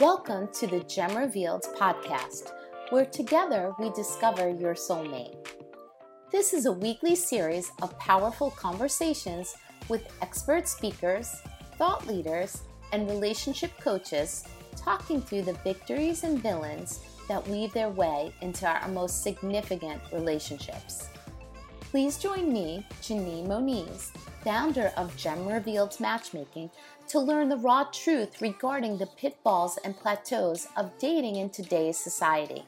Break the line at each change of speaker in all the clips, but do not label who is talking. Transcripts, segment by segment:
Welcome to the Gem Revealed podcast, where together we discover your soulmate. This is a weekly series of powerful conversations with expert speakers, thought leaders, and relationship coaches talking through the victories and villains that weave their way into our most significant relationships. Please join me, Janine Moniz, founder of Gem Revealed Matchmaking, to learn the raw truth regarding the pitfalls and plateaus of dating in today's society.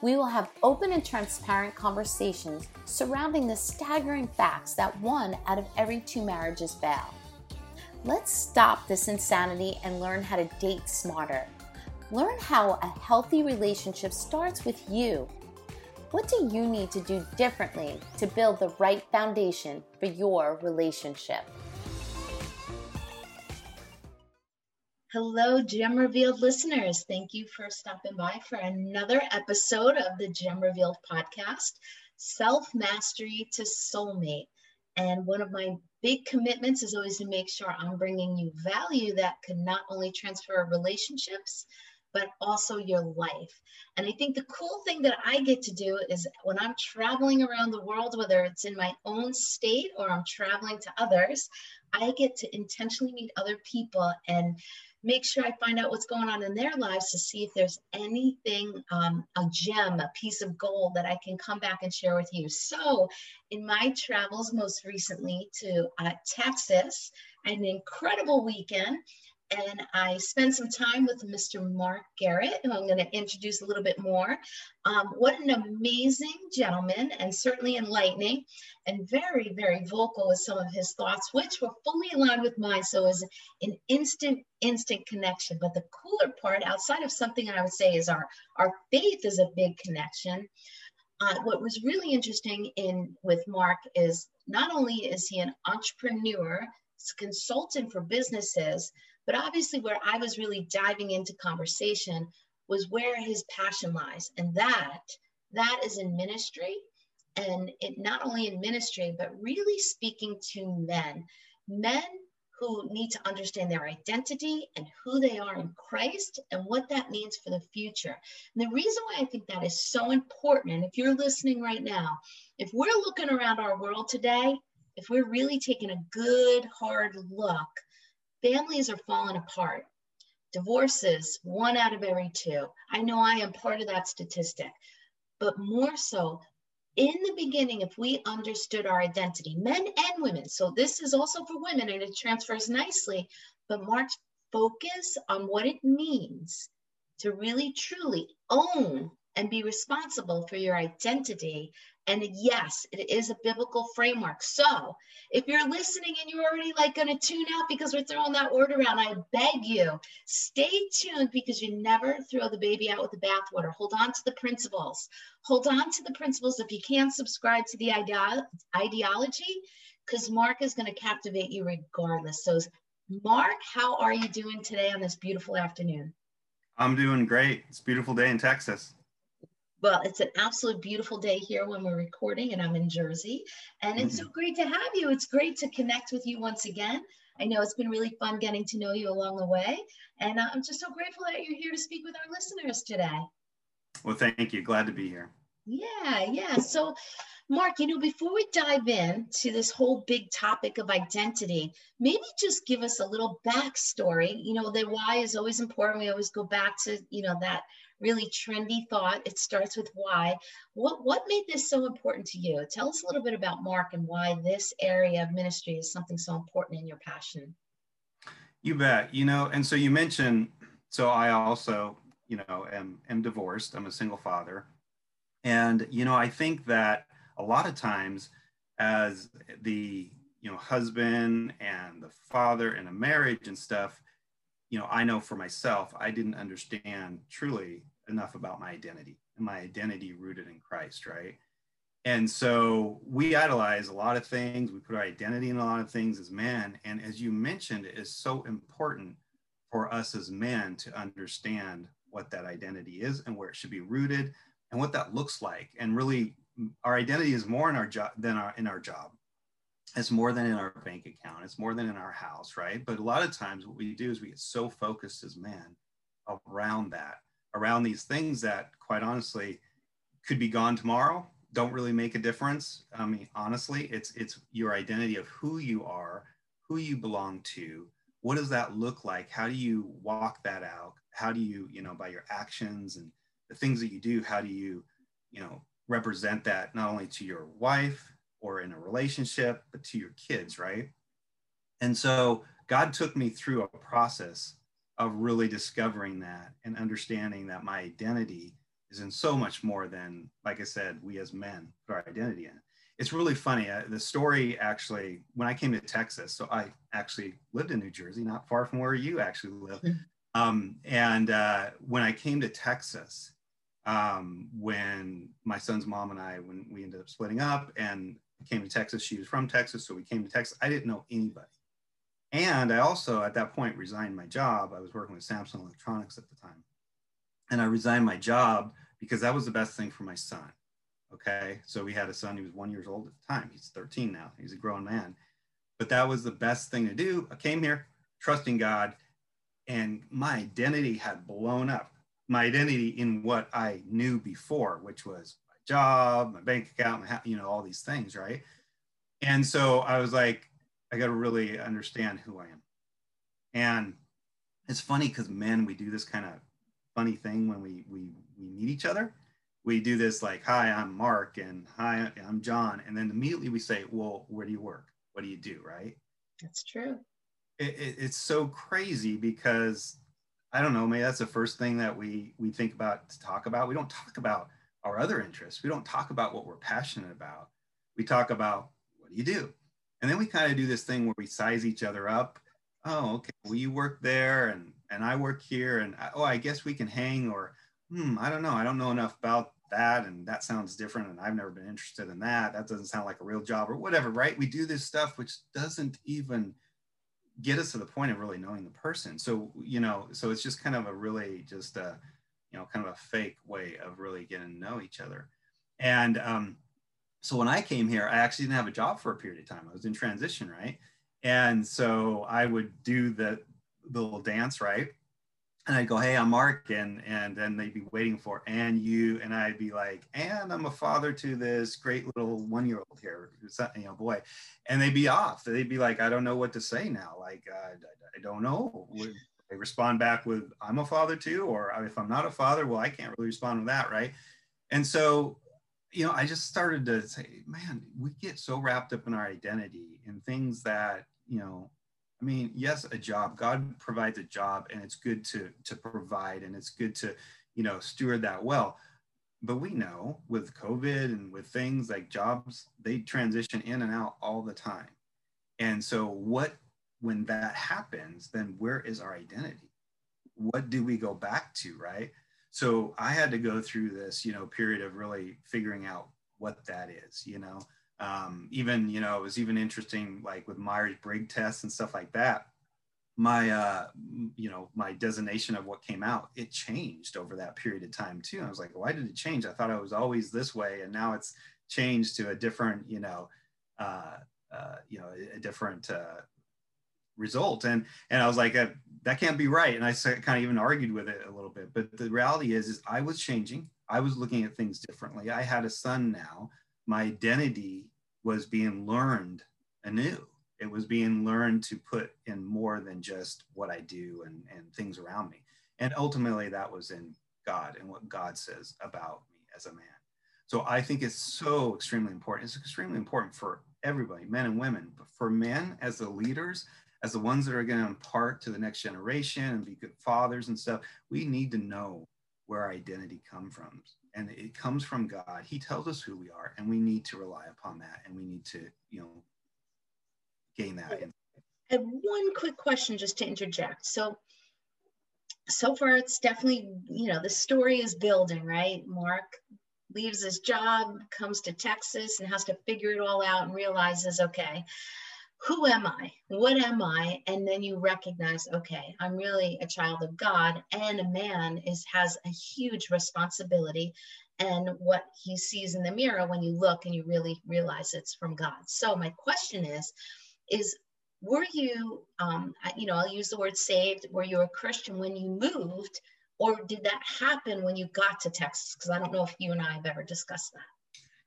We will have open and transparent conversations surrounding the staggering facts that one out of every two marriages fail. Let's stop this insanity and learn how to date smarter. Learn how a healthy relationship starts with you. What do you need to do differently to build the right foundation for your relationship? Hello, Gem Revealed listeners. Thank you for stopping by for another episode of the Gem Revealed podcast Self Mastery to Soulmate. And one of my big commitments is always to make sure I'm bringing you value that can not only transfer relationships, but also your life. And I think the cool thing that I get to do is when I'm traveling around the world, whether it's in my own state or I'm traveling to others, I get to intentionally meet other people and make sure I find out what's going on in their lives to see if there's anything, um, a gem, a piece of gold that I can come back and share with you. So, in my travels most recently to uh, Texas, an incredible weekend and I spent some time with Mr. Mark Garrett, who I'm going to introduce a little bit more. Um, what an amazing gentleman, and certainly enlightening, and very, very vocal with some of his thoughts, which were fully aligned with mine. So it was an instant, instant connection. But the cooler part, outside of something I would say is our our faith is a big connection. Uh, what was really interesting in with Mark is not only is he an entrepreneur, consultant for businesses, but obviously, where I was really diving into conversation was where his passion lies. And that, that is in ministry. And it not only in ministry, but really speaking to men, men who need to understand their identity and who they are in Christ and what that means for the future. And the reason why I think that is so important, and if you're listening right now, if we're looking around our world today, if we're really taking a good hard look Families are falling apart. Divorces, one out of every two. I know I am part of that statistic, but more so, in the beginning, if we understood our identity, men and women, so this is also for women and it transfers nicely, but Mark's focus on what it means to really truly own and be responsible for your identity and yes, it is a biblical framework. So if you're listening and you're already like going to tune out because we're throwing that word around, I beg you, stay tuned because you never throw the baby out with the bathwater. Hold on to the principles. Hold on to the principles if you can't subscribe to the idea- ideology, because Mark is going to captivate you regardless. So, Mark, how are you doing today on this beautiful afternoon?
I'm doing great. It's a beautiful day in Texas.
Well, it's an absolute beautiful day here when we're recording, and I'm in Jersey. And it's so mm-hmm. great to have you. It's great to connect with you once again. I know it's been really fun getting to know you along the way. And I'm just so grateful that you're here to speak with our listeners today.
Well, thank you. Glad to be here.
Yeah, yeah. So, Mark, you know, before we dive in to this whole big topic of identity, maybe just give us a little backstory. You know, the why is always important. We always go back to, you know, that really trendy thought. It starts with why. What what made this so important to you? Tell us a little bit about Mark and why this area of ministry is something so important in your passion.
You bet. You know, and so you mentioned. So I also, you know, am am divorced. I'm a single father, and you know, I think that a lot of times, as the you know husband and the father in a marriage and stuff you know, I know for myself, I didn't understand truly enough about my identity and my identity rooted in Christ, right? And so we idolize a lot of things. We put our identity in a lot of things as men. And as you mentioned, it is so important for us as men to understand what that identity is and where it should be rooted and what that looks like. And really, our identity is more in our job than our in our job it's more than in our bank account it's more than in our house right but a lot of times what we do is we get so focused as men around that, around these things that, quite honestly, could be gone tomorrow. Don't really make a difference. I mean, honestly, it's it's your identity of who you are, who you belong to. What does that look like? How do you walk that out? How do you, you know, by your actions and the things that you do, how do you, you know, represent that not only to your wife or in a relationship, but to your kids, right? And so God took me through a process of really discovering that and understanding that my identity is in so much more than, like I said, we as men put our identity in. It's really funny. Uh, the story actually, when I came to Texas, so I actually lived in New Jersey, not far from where you actually live. Mm-hmm. Um, and uh, when I came to Texas, um, when my son's mom and I, when we ended up splitting up and came to Texas, she was from Texas, so we came to Texas. I didn't know anybody. And I also, at that point, resigned my job. I was working with Samsung Electronics at the time. And I resigned my job because that was the best thing for my son. Okay. So we had a son, he was one years old at the time. He's 13 now. He's a grown man. But that was the best thing to do. I came here trusting God, and my identity had blown up. My identity in what I knew before, which was my job, my bank account, my, you know, all these things, right? And so I was like, I got to really understand who I am. And it's funny because men, we do this kind of funny thing when we we we meet each other. We do this like, "Hi, I'm Mark," and "Hi, I'm John," and then immediately we say, "Well, where do you work? What do you do?" Right?
That's true.
It, it, it's so crazy because I don't know. Maybe that's the first thing that we we think about to talk about. We don't talk about our other interests. We don't talk about what we're passionate about. We talk about what do you do? And then we kind of do this thing where we size each other up. Oh, okay. Well, you work there and, and I work here. And oh, I guess we can hang or, hmm, I don't know. I don't know enough about that. And that sounds different. And I've never been interested in that. That doesn't sound like a real job or whatever, right? We do this stuff which doesn't even get us to the point of really knowing the person. So, you know, so it's just kind of a really just a, you know, kind of a fake way of really getting to know each other. And, um, so when I came here, I actually didn't have a job for a period of time. I was in transition, right? And so I would do the, the little dance, right? And I'd go, "Hey, I'm Mark," and and then they'd be waiting for and you, and I'd be like, "And I'm a father to this great little one year old here, you know, boy," and they'd be off. They'd be like, "I don't know what to say now. Like, uh, I don't know." They respond back with, "I'm a father too," or if I'm not a father, well, I can't really respond to that, right? And so you know, I just started to say, man, we get so wrapped up in our identity and things that, you know, I mean, yes, a job. God provides a job, and it's good to to provide, and it's good to, you know, steward that well. But we know with COVID and with things like jobs, they transition in and out all the time. And so, what when that happens, then where is our identity? What do we go back to, right? so i had to go through this you know period of really figuring out what that is you know um, even you know it was even interesting like with myers-briggs tests and stuff like that my uh, you know my designation of what came out it changed over that period of time too. I was like why did it change? I thought i was always this way and now it's changed to a different you know uh, uh, you know a different uh, result. And and i was like that can't be right. And i kind of even argued with it a little bit. But the reality is is i was changing. I was looking at things differently. I had a son now my identity was being learned anew. It was being learned to put in more than just what i do and and things around me. And ultimately that was in god and what god says about me as a man. So i think it's so extremely important. It's extremely important for everybody men and women but for men as the leaders as the ones that are going to impart to the next generation and be good fathers and stuff, we need to know where identity comes from. And it comes from God. He tells us who we are, and we need to rely upon that. And we need to, you know, gain that.
I have one quick question just to interject. So, so far, it's definitely, you know, the story is building, right? Mark leaves his job, comes to Texas, and has to figure it all out and realizes, okay, who am I? What am I? And then you recognize, okay, I'm really a child of God, and a man is has a huge responsibility. And what he sees in the mirror when you look and you really realize it's from God. So my question is, is were you, um, you know, I'll use the word saved. Were you a Christian when you moved? or did that happen when you got to Texas? Because I don't know if you and I have ever discussed that.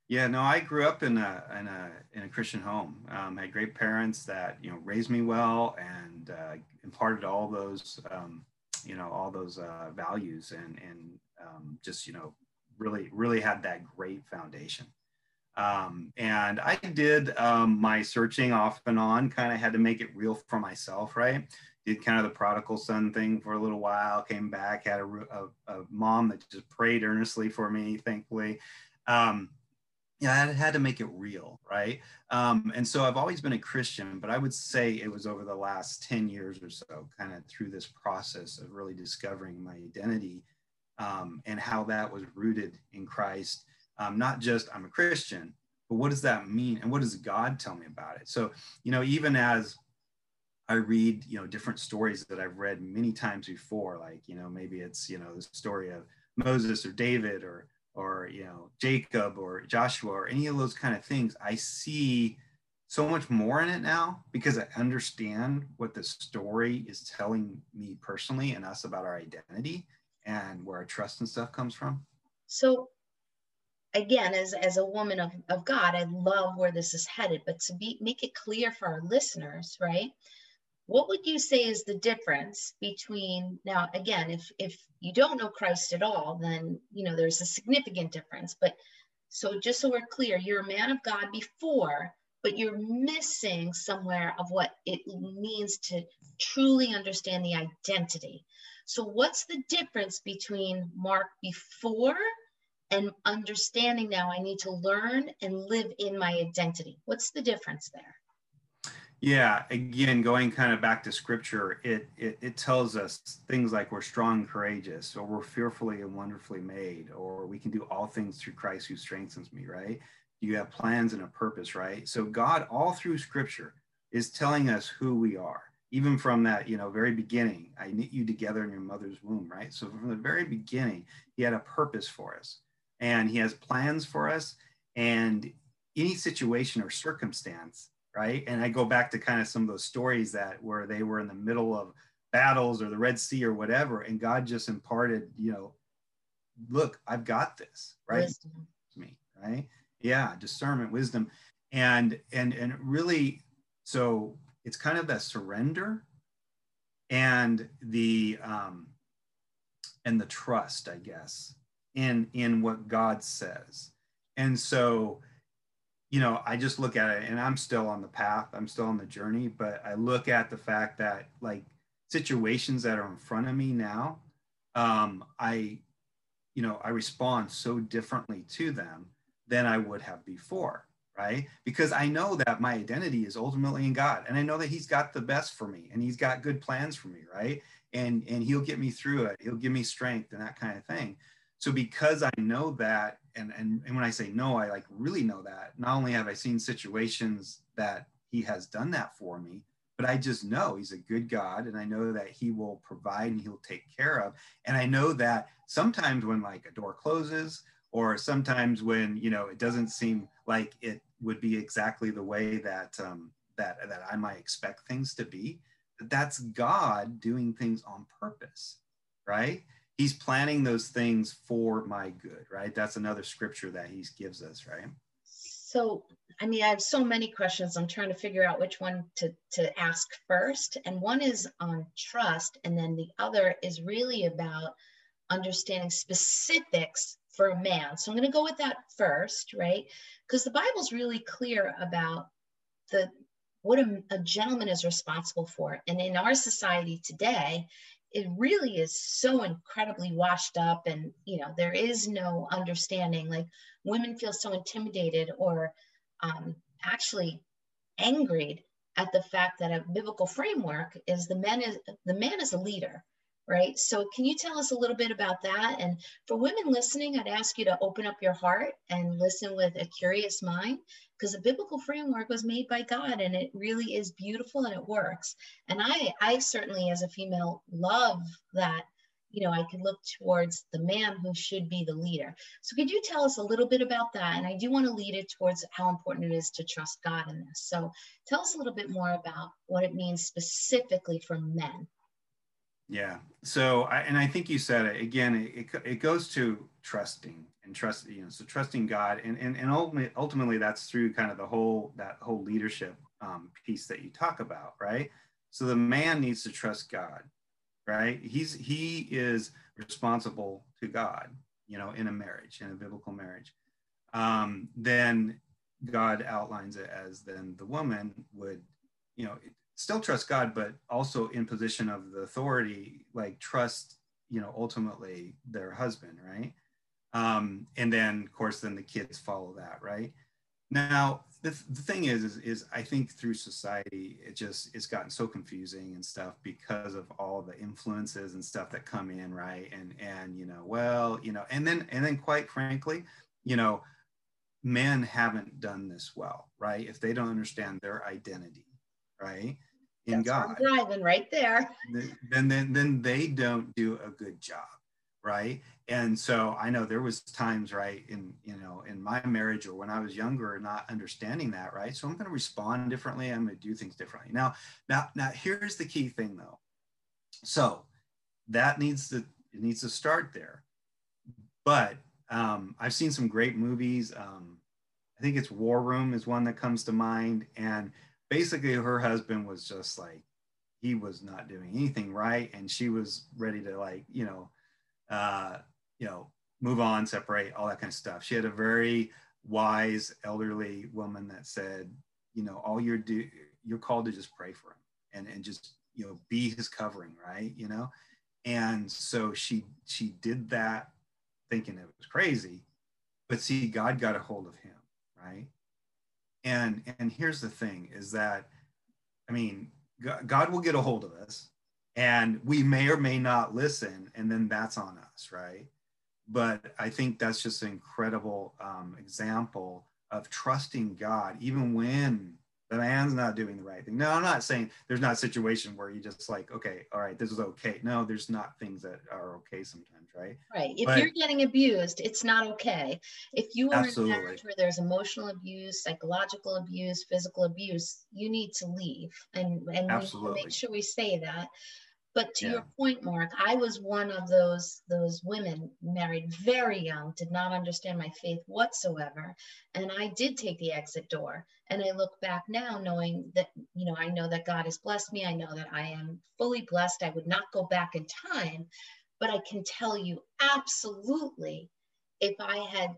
Yeah, no, I grew up in a in a in a Christian home. Um, had great parents that you know raised me well and uh, imparted all those um, you know all those uh, values and and um, just you know really really had that great foundation. Um, and I did um, my searching off and on, kind of had to make it real for myself, right? Did kind of the prodigal son thing for a little while, came back, had a, a, a mom that just prayed earnestly for me, thankfully. Um, yeah, I had to make it real, right? Um, and so I've always been a Christian, but I would say it was over the last 10 years or so, kind of through this process of really discovering my identity um, and how that was rooted in Christ um, not just I'm a Christian, but what does that mean? And what does God tell me about it? So, you know, even as I read, you know, different stories that I've read many times before, like, you know, maybe it's, you know, the story of Moses or David or, or, you know, Jacob or Joshua or any of those kind of things, I see so much more in it now because I understand what the story is telling me personally and us about our identity and where our trust and stuff comes from.
So again, as, as a woman of, of God, I love where this is headed, but to be make it clear for our listeners, right? What would you say is the difference between now again, if if you don't know Christ at all, then you know there's a significant difference. But so just so we're clear, you're a man of God before, but you're missing somewhere of what it means to truly understand the identity. So, what's the difference between Mark before and understanding now I need to learn and live in my identity. What's the difference there?
Yeah, again, going kind of back to scripture, it, it, it tells us things like we're strong, courageous, or we're fearfully and wonderfully made, or we can do all things through Christ who strengthens me, right? You have plans and a purpose, right? So God, all through scripture, is telling us who we are, even from that, you know, very beginning. I knit you together in your mother's womb, right? So from the very beginning, He had a purpose for us and he has plans for us and any situation or circumstance right and i go back to kind of some of those stories that where they were in the middle of battles or the red sea or whatever and god just imparted you know look i've got this right wisdom. me right yeah discernment wisdom and and and really so it's kind of that surrender and the um and the trust i guess in in what God says. And so, you know, I just look at it and I'm still on the path, I'm still on the journey, but I look at the fact that like situations that are in front of me now, um, I, you know, I respond so differently to them than I would have before, right? Because I know that my identity is ultimately in God and I know that He's got the best for me and He's got good plans for me, right? And and He'll get me through it. He'll give me strength and that kind of thing so because i know that and, and and when i say no i like really know that. Not only have i seen situations that he has done that for me but i just know he's a good god and i know that he will provide and he'll take care of. And i know that sometimes when like a door closes or sometimes when you know it doesn't seem like it would be exactly the way that um, that that i might expect things to be that's god doing things on purpose right he's planning those things for my good, right? That's another scripture that he gives us, right?
So, I mean, I have so many questions. I'm trying to figure out which one to, to ask first. And one is on trust, and then the other is really about understanding specifics for a man. So I'm going to go with that first, right? Because the Bible's really clear about the what a, a, gentleman is responsible for. And in our society today, it really is so incredibly washed up and you know there is no understanding like women feel so intimidated or um, actually angered at the fact that a biblical framework is the man is the man is a leader right so can you tell us a little bit about that and for women listening i'd ask you to open up your heart and listen with a curious mind because the biblical framework was made by God and it really is beautiful and it works. And I, I certainly, as a female, love that. You know, I can look towards the man who should be the leader. So, could you tell us a little bit about that? And I do want to lead it towards how important it is to trust God in this. So, tell us a little bit more about what it means specifically for men.
Yeah. So, I, and I think you said it again. It, it goes to trusting and trust. You know, so trusting God, and and and ultimately, ultimately, that's through kind of the whole that whole leadership um, piece that you talk about, right? So the man needs to trust God, right? He's he is responsible to God, you know, in a marriage, in a biblical marriage. Um, then God outlines it as then the woman would, you know, still trust God, but also in position of the authority, like trust, you know, ultimately their husband, right? Um, and then, of course, then the kids follow that, right? Now, the, the thing is, is, is, I think through society, it just, it's gotten so confusing and stuff because of all the influences and stuff that come in, right? And, and, you know, well, you know, and then, and then quite frankly, you know, men haven't done this well, right? If they don't understand their identity, right? In
That's God. driving right there.
Then, then, then they don't do a good job, right? And so I know there was times, right, in you know, in my marriage or when I was younger, not understanding that, right? So I'm going to respond differently. I'm going to do things differently. Now, now, now, here's the key thing, though. So that needs to it needs to start there. But um, I've seen some great movies. Um, I think it's War Room is one that comes to mind, and basically her husband was just like he was not doing anything right and she was ready to like you know uh you know move on separate all that kind of stuff. She had a very wise elderly woman that said you know all you're do you're called to just pray for him and and just you know be his covering right you know? And so she she did that thinking it was crazy but see god got a hold of him right and and here's the thing is that i mean god will get a hold of us and we may or may not listen and then that's on us right? But i think that's just an incredible um, example of trusting god even when the man's not doing the right thing. No, I'm not saying there's not a situation where you just like, okay, all right, this is okay. No, there's not things that are okay sometimes, right?
Right. If but, you're getting abused, it's not okay. If you are absolutely. in a marriage where there's emotional abuse, psychological abuse, physical abuse, you need to leave. And and absolutely. we make sure we say that. But to yeah. your point, Mark, I was one of those those women married very young, did not understand my faith whatsoever, and I did take the exit door. And I look back now, knowing that you know I know that God has blessed me. I know that I am fully blessed. I would not go back in time, but I can tell you absolutely, if I had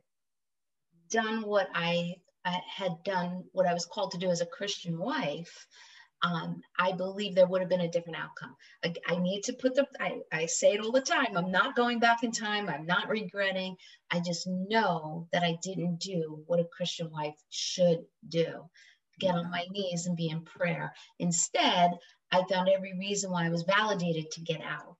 done what I, I had done, what I was called to do as a Christian wife, um, I believe there would have been a different outcome. I, I need to put the, I, I say it all the time. I'm not going back in time. I'm not regretting. I just know that I didn't do what a Christian wife should do get on my knees and be in prayer. Instead, I found every reason why I was validated to get out.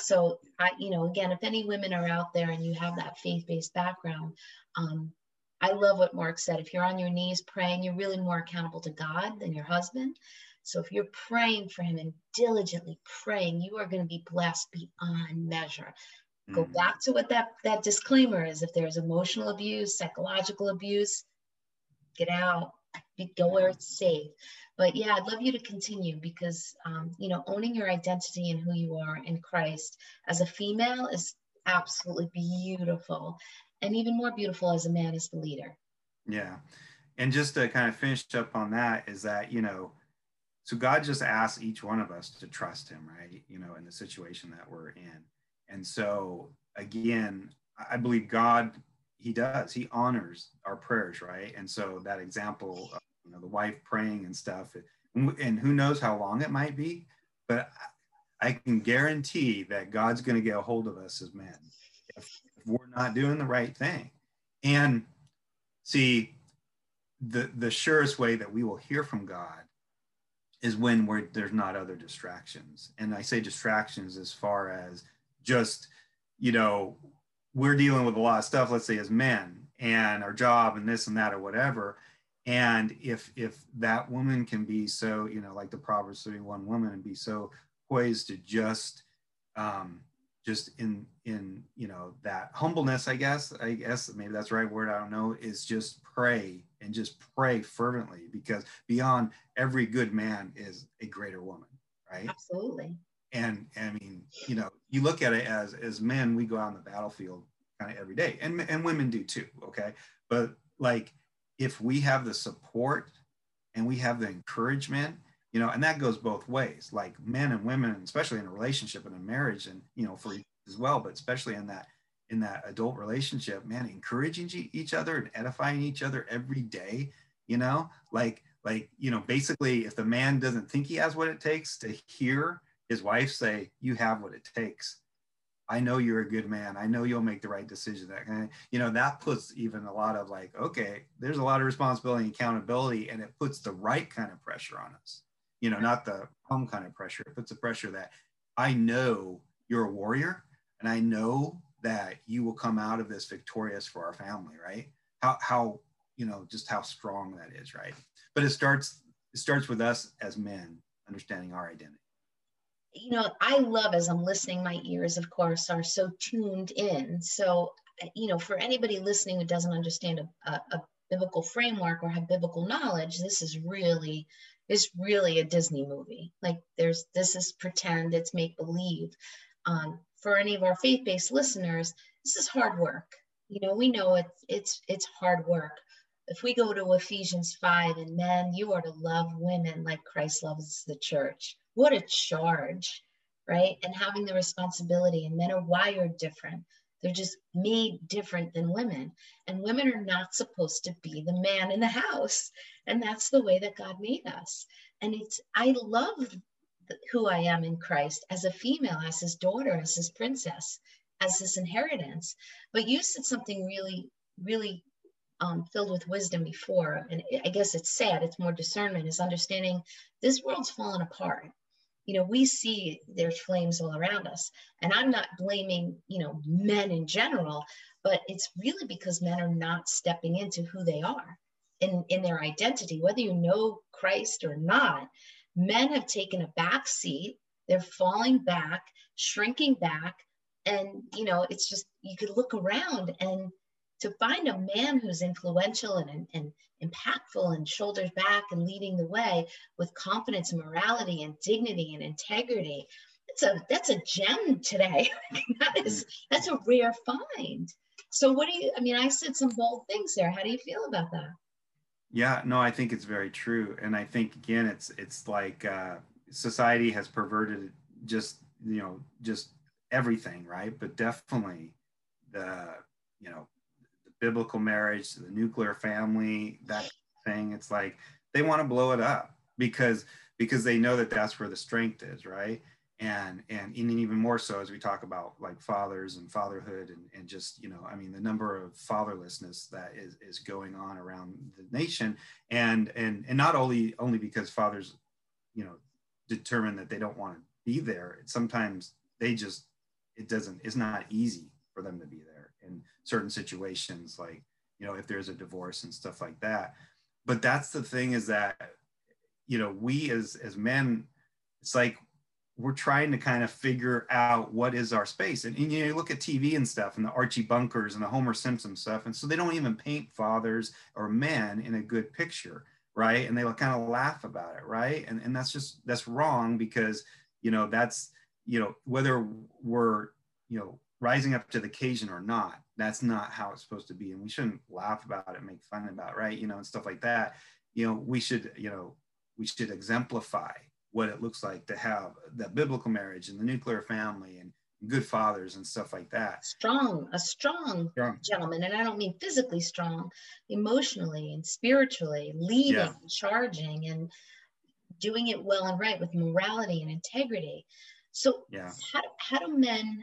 So, I, you know, again, if any women are out there and you have that faith based background, um, I love what Mark said. If you're on your knees praying, you're really more accountable to God than your husband. So if you're praying for him and diligently praying, you are going to be blessed beyond measure. Mm. Go back to what that, that disclaimer is. If there's emotional abuse, psychological abuse, get out, go where it's safe. But yeah, I'd love you to continue because, um, you know, owning your identity and who you are in Christ as a female is absolutely beautiful. And even more beautiful as a man as the leader.
Yeah. And just to kind of finish up on that is that, you know, so God just asks each one of us to trust him, right? You know, in the situation that we're in. And so again, I believe God, he does, he honors our prayers, right? And so that example, of, you know, the wife praying and stuff, and who knows how long it might be, but I can guarantee that God's going to get a hold of us as men if, if we're not doing the right thing. And see, the the surest way that we will hear from God is when we're, there's not other distractions. And I say distractions as far as just, you know, we're dealing with a lot of stuff, let's say as men and our job and this and that or whatever. And if if that woman can be so, you know, like the Proverbs 31 woman and be so poised to just um just in in you know that humbleness, I guess, I guess maybe that's the right word, I don't know, is just pray and just pray fervently because beyond every good man is a greater woman, right?
Absolutely.
and i mean you know you look at it as as men we go out on the battlefield kind of every day and and women do too okay but like if we have the support and we have the encouragement you know and that goes both ways like men and women especially in a relationship and a marriage and you know for as well but especially in that in that adult relationship man encouraging each other and edifying each other every day you know? Like like you know basically if the man doesn't think he has what it takes to hear his wife say you have what it takes. I know you're a good man. I know you'll make the right decision that kind of, you know that puts even a lot of like okay there's a lot of responsibility and accountability and it puts the right kind of pressure on us you know not the home kind of pressure. Puts the pressure that i know you're a warrior and i know that you will come out of this victorious for our family right? How how you know just how strong that is right? But it starts it starts with us as men understanding our identity.
You know i love as i'm listening my ears of course are so tuned in. So you know for anybody listening who doesn't understand a, a, a biblical framework or have biblical knowledge this is really is really a disney movie like there's this is pretend it's make believe um, for any of our faith-based listeners this is hard work you know we know it's it's it's hard work if we go to Ephesians 5 and men, you are to love women like Christ loves the church. What a charge, right? And having the responsibility, and men are wired different. They're just made different than women. And women are not supposed to be the man in the house. And that's the way that God made us. And it's, I love who I am in Christ as a female, as his daughter, as his princess, as his inheritance. But you said something really, really um, filled with wisdom before. And I guess it's sad, it's more discernment, is understanding this world's fallen apart. You know, we see there's flames all around us. And I'm not blaming, you know, men in general, but it's really because men are not stepping into who they are in, in their identity, whether you know Christ or not. Men have taken a back seat, they're falling back, shrinking back. And, you know, it's just, you could look around and to find a man who's influential and, and, impactful and shoulders back and leading the way with confidence and morality and dignity and integrity that's a that's a gem today. That is that's a rare find. So what do you i mean i said some bold things there. How do you feel about that?
Yeah no i think it's very true. And i think again it's it's like uh, society has perverted just you know just everything right? But definitely the you know biblical marriage to the nuclear family, that thing. It's like they want to blow it up because because they know that that's where the strength is, right? And and, and even more so as we talk about like fathers and fatherhood and, and just you know I mean the number of fatherlessness that is, is going on around the nation and and and not only only because fathers you know determine that they don't want to be there sometimes they just it doesn't it's not easy for them to be there in certain situations, like, you know, if there's a divorce and stuff like that. But that's the thing is that, you know, we as, as men, it's like we're trying to kind of figure out what is our space. And, and, you know, you look at TV and stuff and the Archie Bunkers and the Homer Simpson stuff. And so they don't even paint fathers or men in a good picture, right? And they kind of laugh about it, right? And, and that's just, that's wrong because, you know, that's, you know, whether we're, you know, rising up to the occasion or not that's not how it's supposed to be and we shouldn't laugh about it make fun about it, right you know and stuff like that you know we should you know we should exemplify what it looks like to have the biblical marriage and the nuclear family and good fathers and stuff like that
strong a strong, strong. gentleman and i don't mean physically strong emotionally and spiritually leading yeah. and charging and doing it well and right with morality and integrity so yeah. how, how do men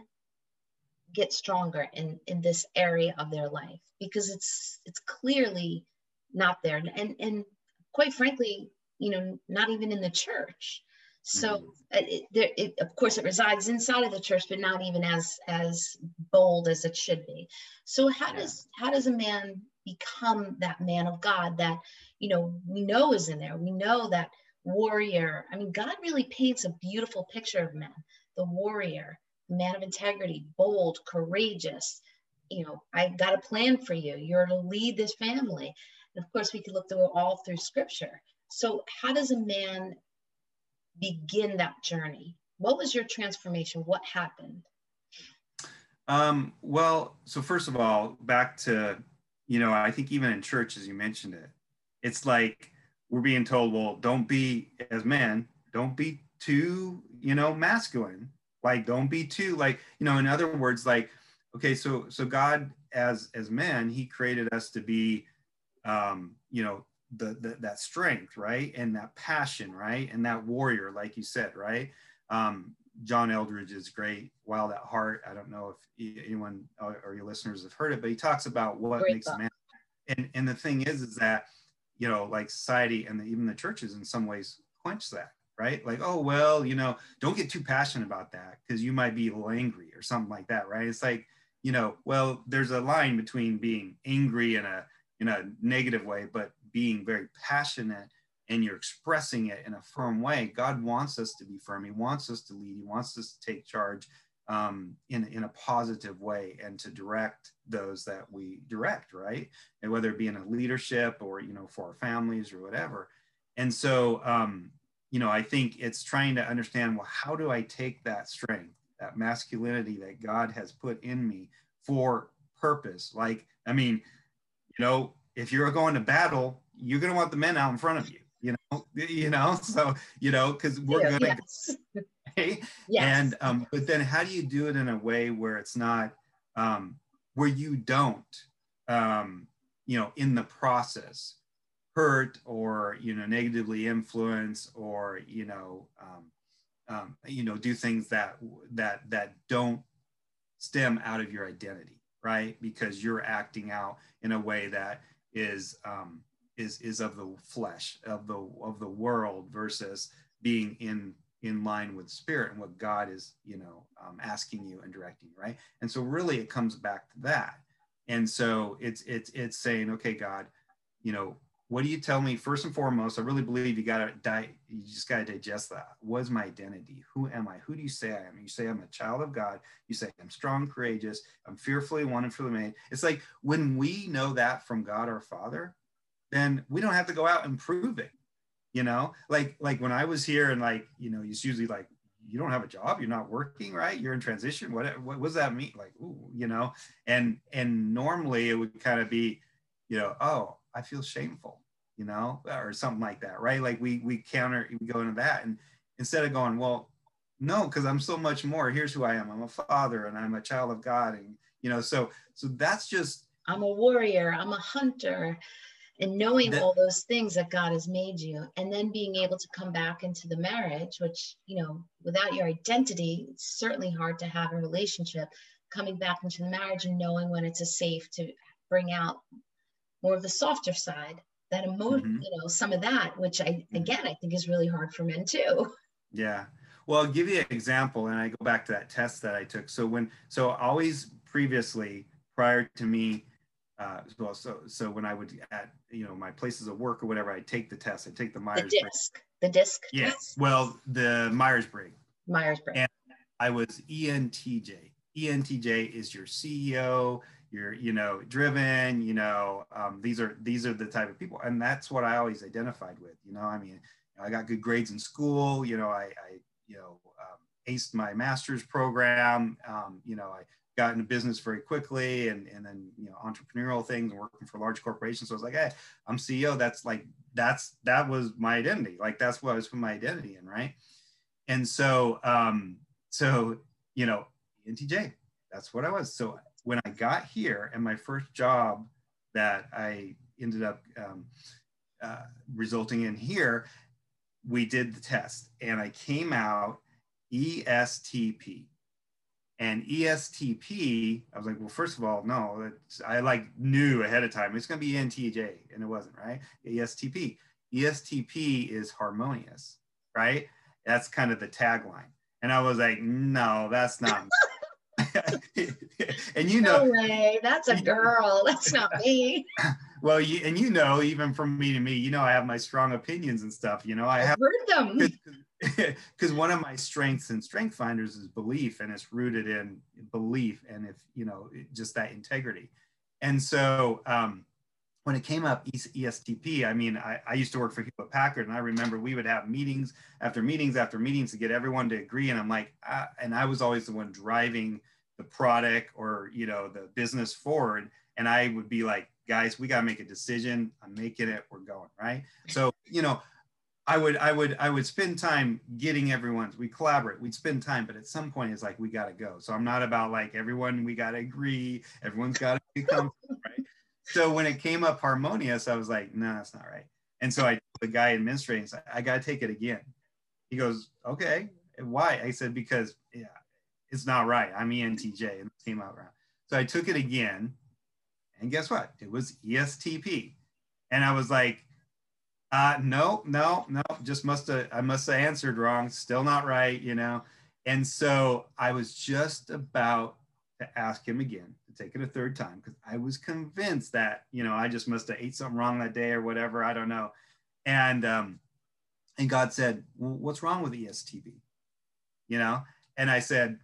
get stronger in in this area of their life because it's it's clearly not there. And and quite frankly you know not even in the church. So mm-hmm. it, there, it, of course it resides inside of the church but not even as as bold as it should be. So how yeah. does how does a man become that man of god that you know we know is in there? We know that warrior i mean god really paints a beautiful picture of men the warrior man of integrity, bold, courageous. You know, I've got a plan for you. You're to lead this family. And of course, we could look through all through scripture. So, how does a man begin that journey what was your transformation? What happened?
Um, well, so first of all, back to, you know, I think even in church, as you mentioned it, it's like we're being told, well, don't be as men, don't be too, you know, masculine. Like, don't be too like, you know, in other words, like, okay, so so God as as men, He created us to be, um, you know, the, the that strength, right, and that passion, right, and that warrior, like you said, right. Um, John Eldredge is great. Wild at Heart. I don't know if anyone or your listeners have heard it, but he talks about what great makes thought. a man. And and the thing is, is that you know, like society and the, even the churches in some ways quench that, right? Like, oh well, you know, don't get too passionate about that because you might be a little angry or something like that, right? It's like, you know, well, there's a line between being angry in a in a negative way, but being very passionate and you're expressing it in a firm way, God wants us to be firm. He wants us to lead. He wants us to take charge um, in, in a positive way and to direct those that we direct, right? And whether it be in a leadership or, you know, for our families or whatever. And so, um, you know, I think it's trying to understand, well, how do I take that strength, that masculinity that God has put in me for purpose? Like, I mean, you know, if you're going to battle, you're going to want the men out in front of you you know you know so you know because we're yeah, gonna yes. yes. and um but then how do you do it in a way where it's not um where you don't um you know in the process hurt or you know negatively influence or you know um, um you know do things that that that don't stem out of your identity right? Because you're acting out in a way that is um is is of the flesh of the of the world versus being in in line with spirit and what god is you know um, asking you and directing right? And so really it comes back to that. And so it's it's it's saying okay god you know what do you tell me? First and foremost i really believe you got to die you just got to digest that. What is my identity? Who am i? Who do you say i am? You say i'm a child of god. You say i'm strong courageous. I'm fearfully wonderfully made. It's like when we know that from god our father then we don't have to go out and prove it you know? Like like when i was here and like you know it's usually like you don't have a job. You're not working right? You're in transition. What what, does that mean? Like ooh, you know? And and normally it would kind of be you know oh i feel shameful you know or something like that right like we we counter we go into that and instead of going well no because i'm so much more here's who i am i'm a father and i'm a child of god and you know so so that's just
i'm a warrior i'm a hunter and knowing that, all those things that God has made you, and then being able to come back into the marriage, which, you know, without your identity, it's certainly hard to have a relationship. Coming back into the marriage and knowing when it's a safe to bring out more of the softer side, that emotion, mm-hmm. you know, some of that, which I, mm-hmm. again, I think is really hard for men too.
Yeah. Well, I'll give you an example, and I go back to that test that I took. So when, so always previously, prior to me uh, well, so so when I would at you know my places of work or whatever, I'd take the test. I'd take the Myers.
The disc. The disc.
Yes. Test? Well, the Myers Briggs.
Myers Briggs. And
I was ENTJ. ENTJ is your CEO. You're you know driven. You know um, these are these are the type of people, and that's what I always identified with. You know, I mean, I got good grades in school. You know, I, I you know um, aced my master's program. Um, you know, I got into business very quickly and, and then you know entrepreneurial things and working for large corporations so i was like hey i'm ceo that's like that's that was my identity like that's what i was putting my identity in right and so um so you know ntj that's what i was so when i got here and my first job that i ended up um, uh, resulting in here we did the test and i came out estp and ESTP, I was like, well, first of all, no, I like knew ahead of time it's going to be NTJ, and it wasn't, right? ESTP. ESTP is harmonious, right? That's kind of the tagline. And I was like, no, that's not. and you know,
no way, that's a girl. That's not me.
well, you and you know, even from me to me, you know, I have my strong opinions and stuff. You know, I
I've
have
heard them
because one of my strengths in strength finders is belief and it's rooted in belief and if you know just that integrity and so um, when it came up ESTP, I mean, I, I, used to work for Hewlett Packard, and I remember we would have meetings after meetings after meetings to get everyone to agree. And I'm like, uh, and I was always the one driving the product or you know the business forward, and I would be like, guys, we got to make a decision. I'm making it. We're going right. So you know, I would I would I would spend time getting everyone's. We collaborate. We'd spend time, but at some point, it's like we got to go. So I'm not about like everyone. We got to agree. Everyone's got to be comfortable, right? so when it came up harmonious, I was like, no, that's not right. And so I the guy administrating I gotta take it again. He goes, okay, why? I said, because yeah, it's not right. I'm ENTJ and came out wrong. So I took it again. And guess what? It was ESTP. And I was like, uh, no, no, no, just must have, I must have answered wrong. Still not right, you know? And so I was just about to ask him again to take it a third time because I was convinced that you know I just must have ate something wrong that day or whatever I don't know, and um, and God said, well, "What's wrong with ESTP?" You know, and I said,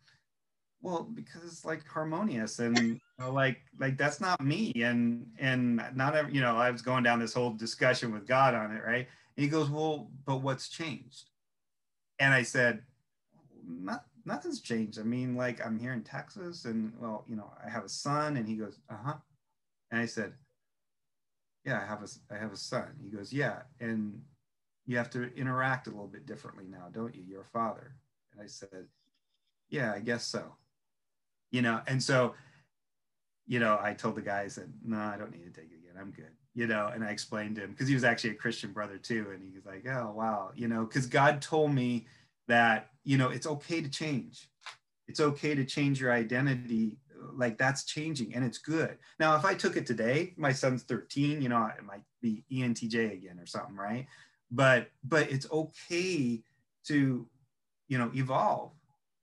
"Well, because it's like harmonious and like like that's not me and and not every you know I was going down this whole discussion with God on it right." And he goes, "Well, but what's changed?" And I said, "Not nothing's changed. I mean, like I'm here in Texas and well, you know, I have a son and he goes, uh-huh. And I said, yeah, I have a, I have a son. He goes, yeah. And you have to interact a little bit differently now, don't you? You're a father. And I said, yeah, I guess so. You know, and so, you know, I told the guy, I said, no, I don't need to take it again. I'm good. You know, and I explained to him because he was actually a Christian brother too. And he was like, oh, wow. You know, because God told me that you know it's okay to change it's okay to change your identity like that's changing and it's good now if i took it today my son's 13 you know it might be entj again or something right but but it's okay to you know evolve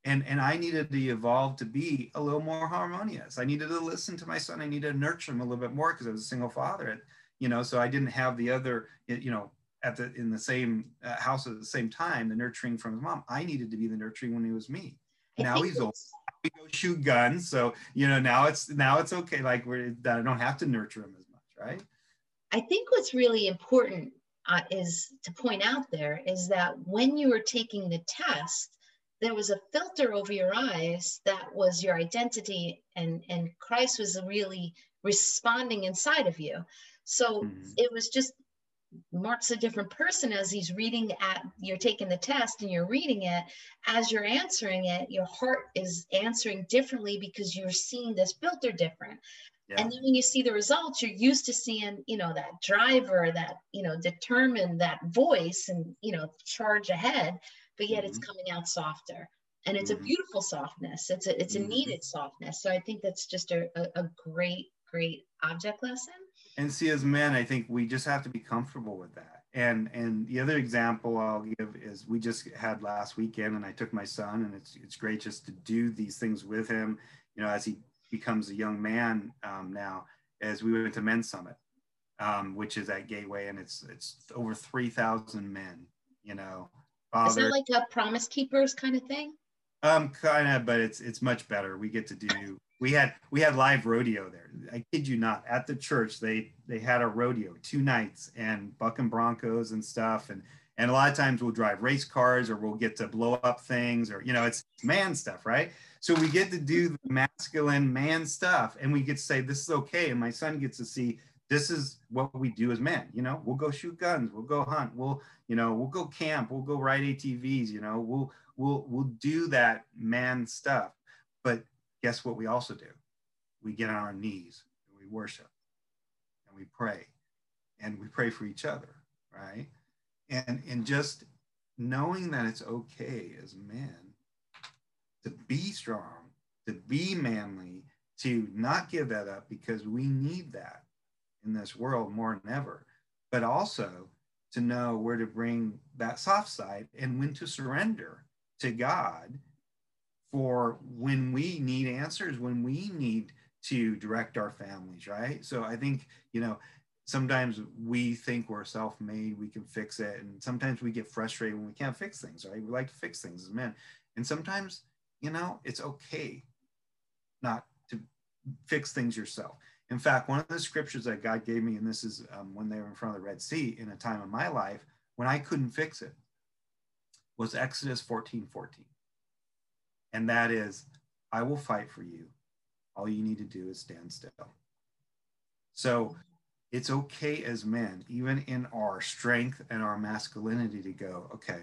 and and i needed to evolve to be a little more harmonious i needed to listen to my son i needed to nurture him a little bit more because i was a single father you know so i didn't have the other you know at the in the same uh, house at the same time, the nurturing from his mom. I needed to be the nurturing when he was me. now he's old. We go shoot guns, so you know now it's now it's okay. Like we're that I don't have to nurture him as much, right?
I think what's really important uh, is to point out there is that when you were taking the test, there was a filter over your eyes that was your identity, and and Christ was really responding inside of you. So mm-hmm. it was just Mark's a different person as he's reading at you're taking the test and you're reading it as you're answering it your heart is answering differently because you're seeing this filter different yeah. and then when you see the results you're used to seeing you know that driver that you know determined that voice and you know charge ahead but yet mm-hmm. it's coming out softer and it's mm-hmm. a beautiful softness it's a it's a mm-hmm. needed softness so i think that's just a, a, a great great object lesson
and see as men i think we just have to be comfortable with that and and the other example i'll give is we just had last weekend and i took my son and it's it's great just to do these things with him you know as he becomes a young man um, now as we went to men's summit um, which is at gateway and it's it's over 3000 men you know
is that like a promise keepers kind of thing
um kind of but it's it's much better we get to do we had we had live rodeo there. I kid you not. At the church, they they had a rodeo two nights and bucking broncos and stuff. And and a lot of times we'll drive race cars or we'll get to blow up things or you know it's man stuff, right? So we get to do the masculine man stuff, and we get to say this is okay. And my son gets to see this is what we do as men. You know, we'll go shoot guns, we'll go hunt, we'll you know we'll go camp, we'll go ride ATVs. You know, we'll we'll we'll do that man stuff. But guess what we also do? We get on our knees and we worship and we pray and we pray for each other, right? And, and just knowing that it's okay as men to be strong, to be manly, to not give that up because we need that in this world more than ever, but also to know where to bring that soft side and when to surrender to God for when we need answers, when we need to direct our families, right? So I think, you know, sometimes we think we're self-made, we can fix it. And sometimes we get frustrated when we can't fix things, right? We like to fix things as men. And sometimes, you know, it's okay not to fix things yourself. In fact, one of the scriptures that God gave me, and this is um, when they were in front of the Red Sea in a time of my life when I couldn't fix it, was Exodus 14 14. And that is, I will fight for you. All you need to do is stand still. So it's okay as men, even in our strength and our masculinity, to go, okay,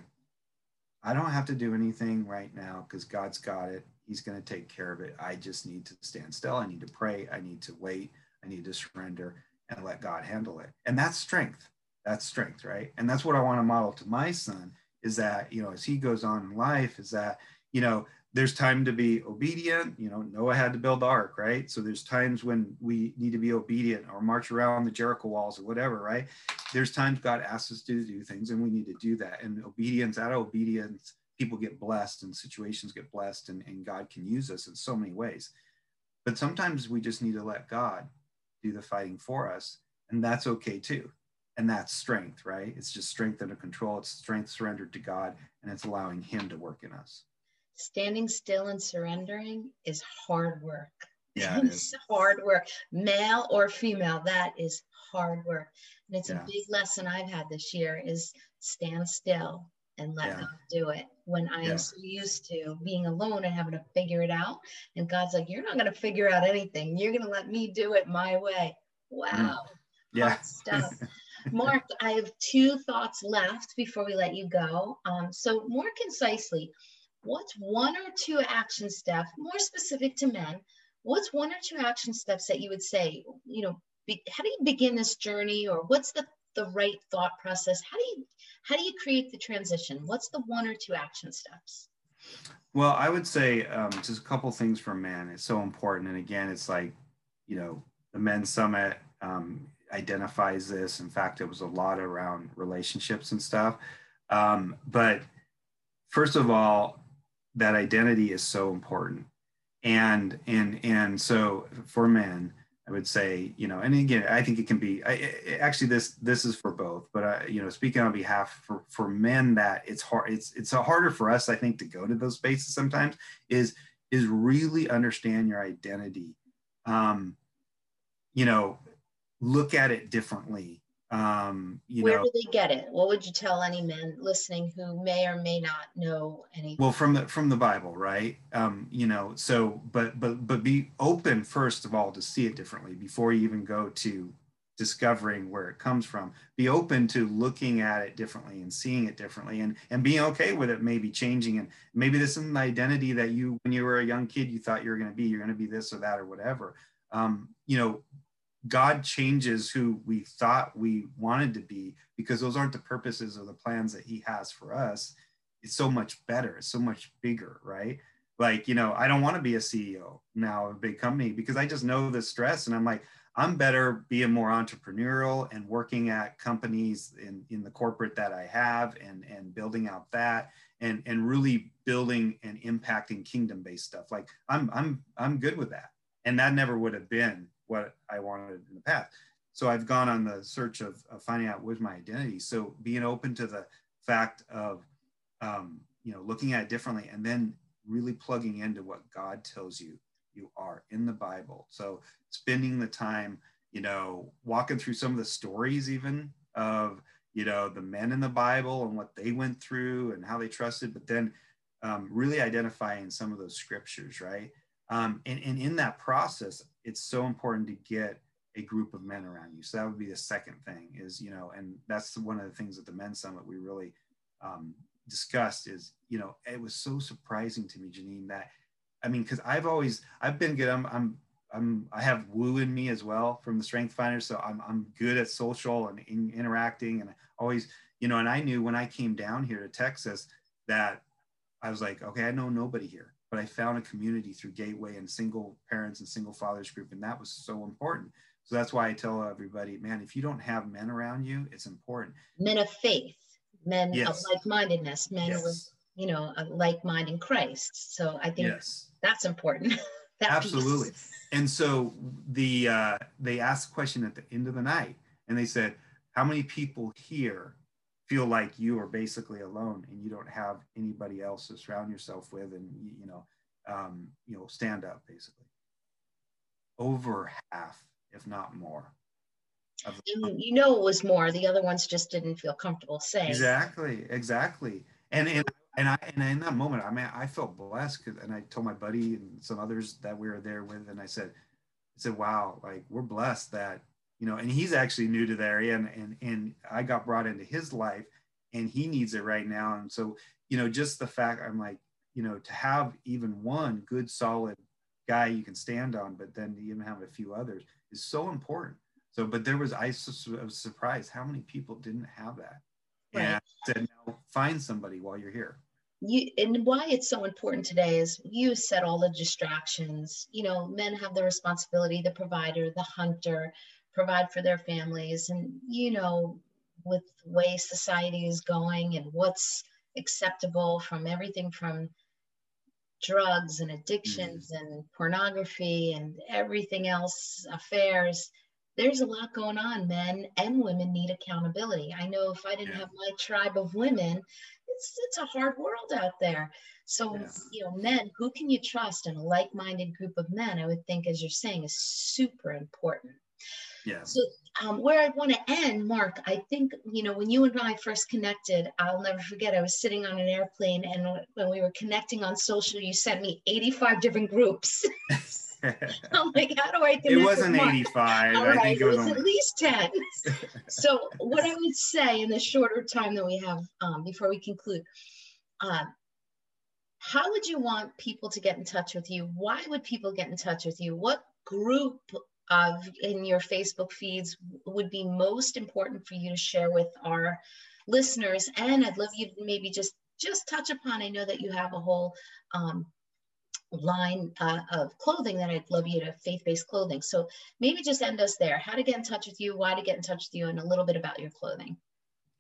I don't have to do anything right now because God's got it. He's going to take care of it. I just need to stand still. I need to pray. I need to wait. I need to surrender and let God handle it. And that's strength. That's strength, right? And that's what I want to model to my son is that, you know, as he goes on in life, is that, you know, there's time to be obedient. You know, Noah had to build the ark, right? So there's times when we need to be obedient or march around the Jericho walls or whatever, right? There's times God asks us to do things and we need to do that. And obedience, out of obedience, people get blessed and situations get blessed and, and God can use us in so many ways. But sometimes we just need to let God do the fighting for us. And that's okay too. And that's strength, right? It's just strength under control. It's strength surrendered to God and it's allowing Him to work in us
standing still and surrendering is hard work.
Yeah,
it's hard work, male or female. That is hard work, and it's yeah. a big lesson I've had this year: is stand still and let yeah. God do it. When I yeah. am so used to being alone and having to figure it out, and God's like, "You're not going to figure out anything. You're going to let me do it my way." Wow, mm.
yeah,
hard stuff. Mark, I have two thoughts left before we let you go. Um, so more concisely, what's one or two action steps, more specific to men, what's one or two action steps that you would say, you know, be, how do you begin this journey or what's the, the right thought process? How do you, how do you create the transition? What's the one or two action steps?
Well, I would say um, just a couple things for men. It's so important. And again, it's like, you know, the Men's Summit um, identifies this. In fact, it was a lot around relationships and stuff. Um, but first of all, that identity is so important and and and so for men i would say you know and again i think it can be I, actually this this is for both but I, you know speaking on behalf for for men that it's hard it's it's harder for us i think to go to those spaces sometimes is is really understand your identity. Um you know look at it differently um, you
Where
know,
do they get it? What would you tell any men listening who may or may not know any?
Well, from the from the Bible, right? Um, you know, so but but but be open first of all to see it differently before you even go to discovering where it comes from. Be open to looking at it differently and seeing it differently and and being okay with it maybe changing and maybe this isn't the identity that you when you were a young kid you thought you were going to be. You're going to be this or that or whatever. Um, you know, God changes who we thought we wanted to be because those aren't the purposes or the plans that He has for us. It's so much better, it's so much bigger, right? Like, you know, I don't want to be a CEO now of a big company because I just know the stress. And I'm like, I'm better being more entrepreneurial and working at companies in, in the corporate that I have and, and building out that and, and really building and impacting kingdom based stuff. Like I'm, I'm, I'm good with that. And that never would have been what I wanted in the past. So I've gone on the search of, of finding out what's my identity. So being open to the fact of, um, you know, looking at it differently and then really plugging into what God tells you you are in the Bible. So spending the time, you know, walking through some of the stories even of, you know, the men in the Bible and what they went through and how they trusted, but then um, really identifying some of those scriptures, right? Um, and, and in that process, it's so important to get a group of men around you. So that would be the second thing is, you know, and that's one of the things at the men's summit we really um, discussed is, you know, it was so surprising to me, Janine, that, I mean, cause I've always, I've been good. I'm, I'm, I'm, I have woo in me as well from the strength finders. So I'm, I'm good at social and in, interacting and always, you know, and I knew when I came down here to Texas that I was like, okay, I know nobody here but I found a community through Gateway and single parents and single fathers group. And that was so important. So that's why I tell everybody, man, if you don't have men around you, it's important.
Men of faith, men yes. of like-mindedness, men yes. with, you know, a like-mind in Christ. So I think yes. that's important. that
Absolutely. Piece. And so the uh, they asked a question at the end of the night and they said, how many people here feel like you are basically alone and you don't have anybody else to surround yourself with and you know um, you know stand up basically over half if not more.
And you know it was more. The other ones just didn't feel comfortable saying.
Exactly, exactly. And and and I and in that moment, I mean, I felt blessed. And I told my buddy and some others that we were there with, and I said, I said, wow, like we're blessed that you know. And he's actually new to the area, and and and I got brought into his life, and he needs it right now. And so you know, just the fact I'm like, you know, to have even one good solid guy you can stand on, but then to even have a few others is so important. So, but there was, I was surprised how many people didn't have that. Right. And I said, now find somebody while you're here.
You, and why it's so important today is you said all the distractions. You know, men have the responsibility, the provider, the hunter, provide for their families. And, you know, with the way society is going and what's acceptable from everything from drugs and addictions mm. and pornography and everything else, affairs. There's a lot going on. Men and women need accountability. I know if I didn't yeah. have my tribe of women, it's it's a hard world out there. So yeah. you know, men, who can you trust in a like-minded group of men? I would think, as you're saying, is super important.
Yeah.
So um, where I want to end, Mark, I think, you know, when you and I first connected, I'll never forget, I was sitting on an airplane and when we were connecting on social, you sent me 85 different groups. I'm like, how do I
It wasn't 85. All I right, think it was, it was
at least 10. so what I would say in the shorter time that we have um, before we conclude, uh, how would you want people to get in touch with you? Why would people get in touch with you? What group of in your Facebook feeds would be most important for you to share with our listeners? And I'd love you to maybe just just touch upon. I know that you have a whole um, line uh, of clothing that I'd love you to faith-based clothing. So maybe just end us there. How to get in touch with you, why to get in touch with you, and a little bit about your clothing.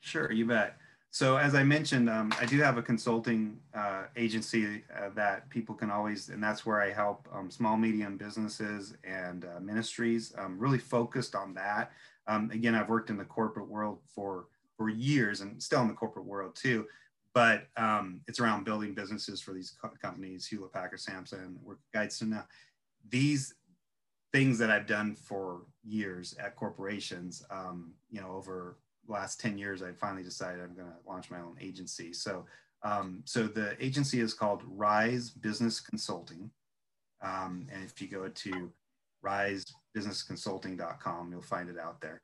Sure, you bet. So as I mentioned, um, I do have a consulting uh, agency uh, that people can always, and that's where I help um, small, medium businesses and uh, ministries. I'm really focused on that. Um, again, I've worked in the corporate world for for years, and still in the corporate world too. But um, it's around building businesses for these co- companies, Hewlett Packard, Samsung, Work Guides. So now, these things that I've done for years at corporations, um, you know, over last 10 years, I finally decided I'm going to launch my own agency. So, um, so the agency is called Rise Business Consulting. Um, and if you go to risebusinessconsulting.com, you'll find it out there.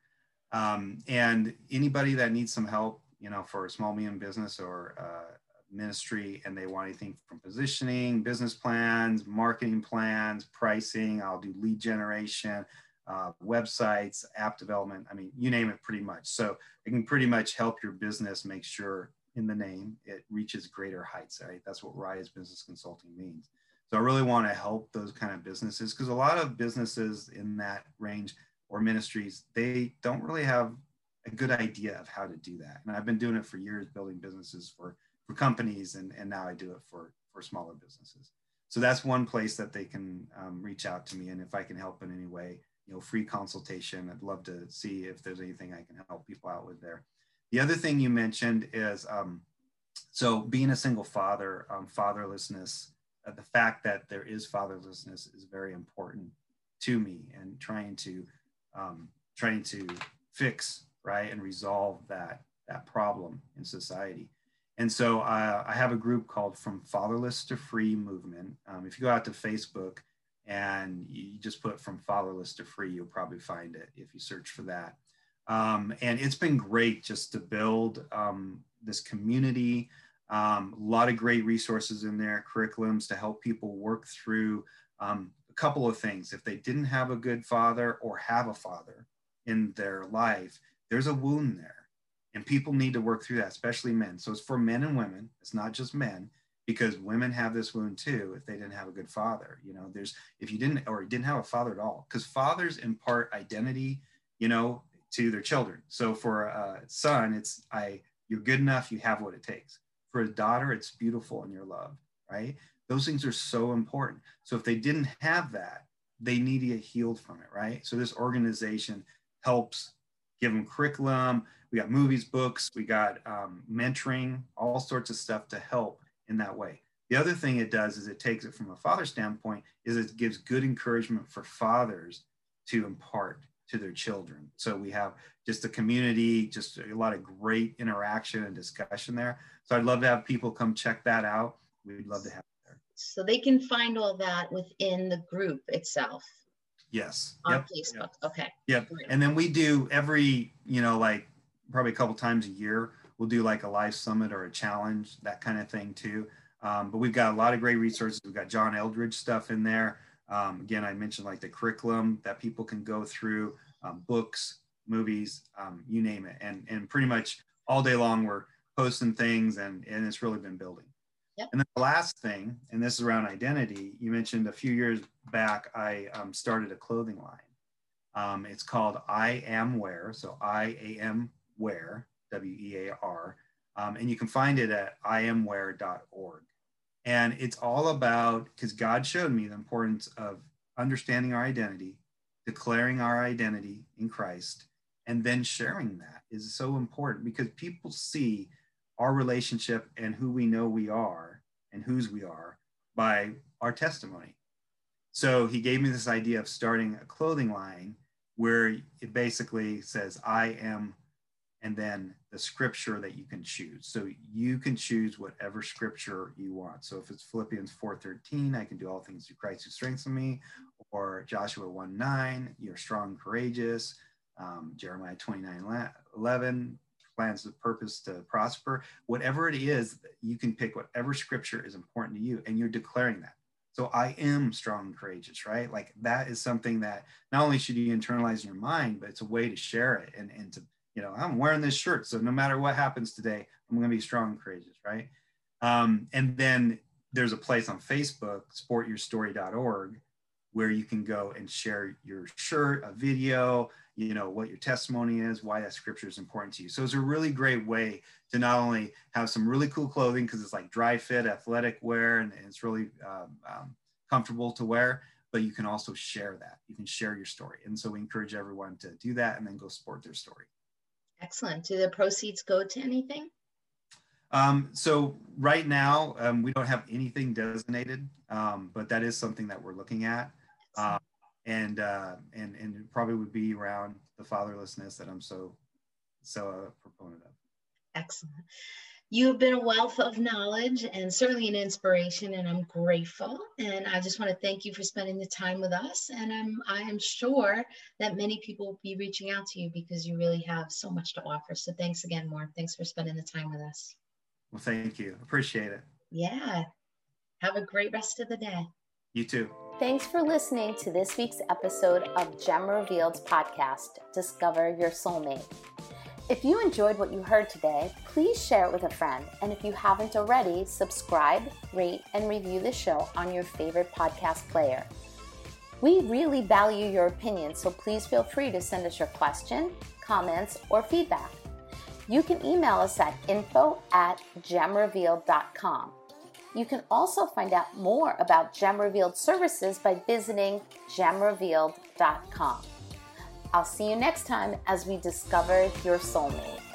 Um, and anybody that needs some help, you know, for a small medium business or uh, ministry, and they want anything from positioning, business plans, marketing plans, pricing, I'll do lead generation, uh, websites, app development. I mean, you name it pretty much. So it can pretty much help your business make sure in the name it reaches greater heights, right? That's what Rise Business Consulting means. So I really want to help those kind of businesses because a lot of businesses in that range or ministries, they don't really have a good idea of how to do that. And I've been doing it for years, building businesses for, for companies, and, and now I do it for, for smaller businesses. So that's one place that they can um, reach out to me. And if I can help in any way, you know, free consultation. I'd love to see if there's anything I can help people out with there. The other thing you mentioned is um, so being a single father, um, fatherlessness, uh, the fact that there is fatherlessness is very important to me and trying to um, trying to fix right and resolve that that problem in society. And so uh, I have a group called From Fatherless to Free Movement. Um, if you go out to Facebook, and you just put from fatherless to free, you'll probably find it if you search for that. Um, and it's been great just to build um, this community. Um, a lot of great resources in there, curriculums to help people work through um, a couple of things. If they didn't have a good father or have a father in their life, there's a wound there. And people need to work through that, especially men. So it's for men and women, it's not just men because women have this wound too if they didn't have a good father you know there's if you didn't or didn't have a father at all because fathers impart identity you know to their children. So for a son it's i you're good enough you have what it takes. For a daughter it's beautiful and you're loved right? Those things are so important. So if they didn't have that they need to get healed from it right? So this organization helps give them curriculum. We got movies books we got um, mentoring all sorts of stuff to help in that way. The other thing it does is it takes it from a father standpoint is it gives good encouragement for fathers to impart to their children. So we have just a community, just a lot of great interaction and discussion there. So I'd love to have people come check that out. We'd love to have there.
So they can find all that within the group itself.
Yes.
On
yep.
Facebook.
Yep.
Okay.
Yep. And then we do every, you know, like probably a couple times a year, we'll do like a live summit or a challenge, that kind of thing too. Um, but we've got a lot of great resources. We've got John Eldredge stuff in there. Um, again, I mentioned like the curriculum that people can go through, um, books, movies, um, you name it. And, and pretty much all day long, we're posting things and, and it's really been building.
Yep.
And then the last thing, and this is around identity, you mentioned a few years back, I um, started a clothing line. Um, it's called I Am Wear. So I A M Wear, W E A R. Um, and you can find it at iamwear.org. And it's all about, because God showed me the importance of understanding our identity, declaring our identity in Christ, and then sharing that is so important because people see our relationship and who we know we are and whose we are by our testimony. So he gave me this idea of starting a clothing line where it basically says, I am and then the scripture that you can choose. So you can choose whatever scripture you want. So if it's Philippians 4:13, I can do all things through Christ who strengthens me, or Joshua 1:9, you're strong, and courageous, um, Jeremiah 29 11, plans of purpose to prosper. Whatever it is, you can pick whatever scripture is important to you, and you're declaring that. So I am strong and courageous, right? Like that is something that not only should you internalize in your mind, but it's a way to share it and, and to you know, I'm wearing this shirt. So no matter what happens today, I'm going to be strong and courageous, right? Um, and then there's a place on Facebook, sportyourstory.org, where you can go and share your shirt, a video, you know, what your testimony is, why that scripture is important to you. So it's a really great way to not only have some really cool clothing because it's like dry fit, athletic wear, and, and it's really um, um, comfortable to wear, but you can also share that. You can share your story. And so we encourage everyone to do that and then go support their story.
Excellent. Do the proceeds go to anything?
Um, so right now, um, we don't have anything designated, um, but that is something that we're looking at. Uh, and, uh, and, and it probably would be around the fatherlessness that I'm so, so a proponent of.
Excellent. You've been a wealth of knowledge and certainly an inspiration, and I'm grateful. And I just want to thank you for spending the time with us. And I'm I am sure that many people will be reaching out to you because you really have so much to offer. So thanks again, Mark. Thanks for spending the time with us.
Well, thank you. Appreciate it.
Yeah. Have a great rest of the day.
You too.
Thanks for listening to this week's episode of Gem Revealed podcast, Discover Your Soulmate. If you enjoyed what you heard today, please share it with a friend. And if you haven't already, subscribe, rate, and review the show on your favorite podcast player. We really value your opinion, so please feel free to send us your question, comments, or feedback. You can email us at info at gemrevealed.com. You can also find out more about Gem Revealed services by visiting gemrevealed.com. I'll see you next time as we discover your soulmate.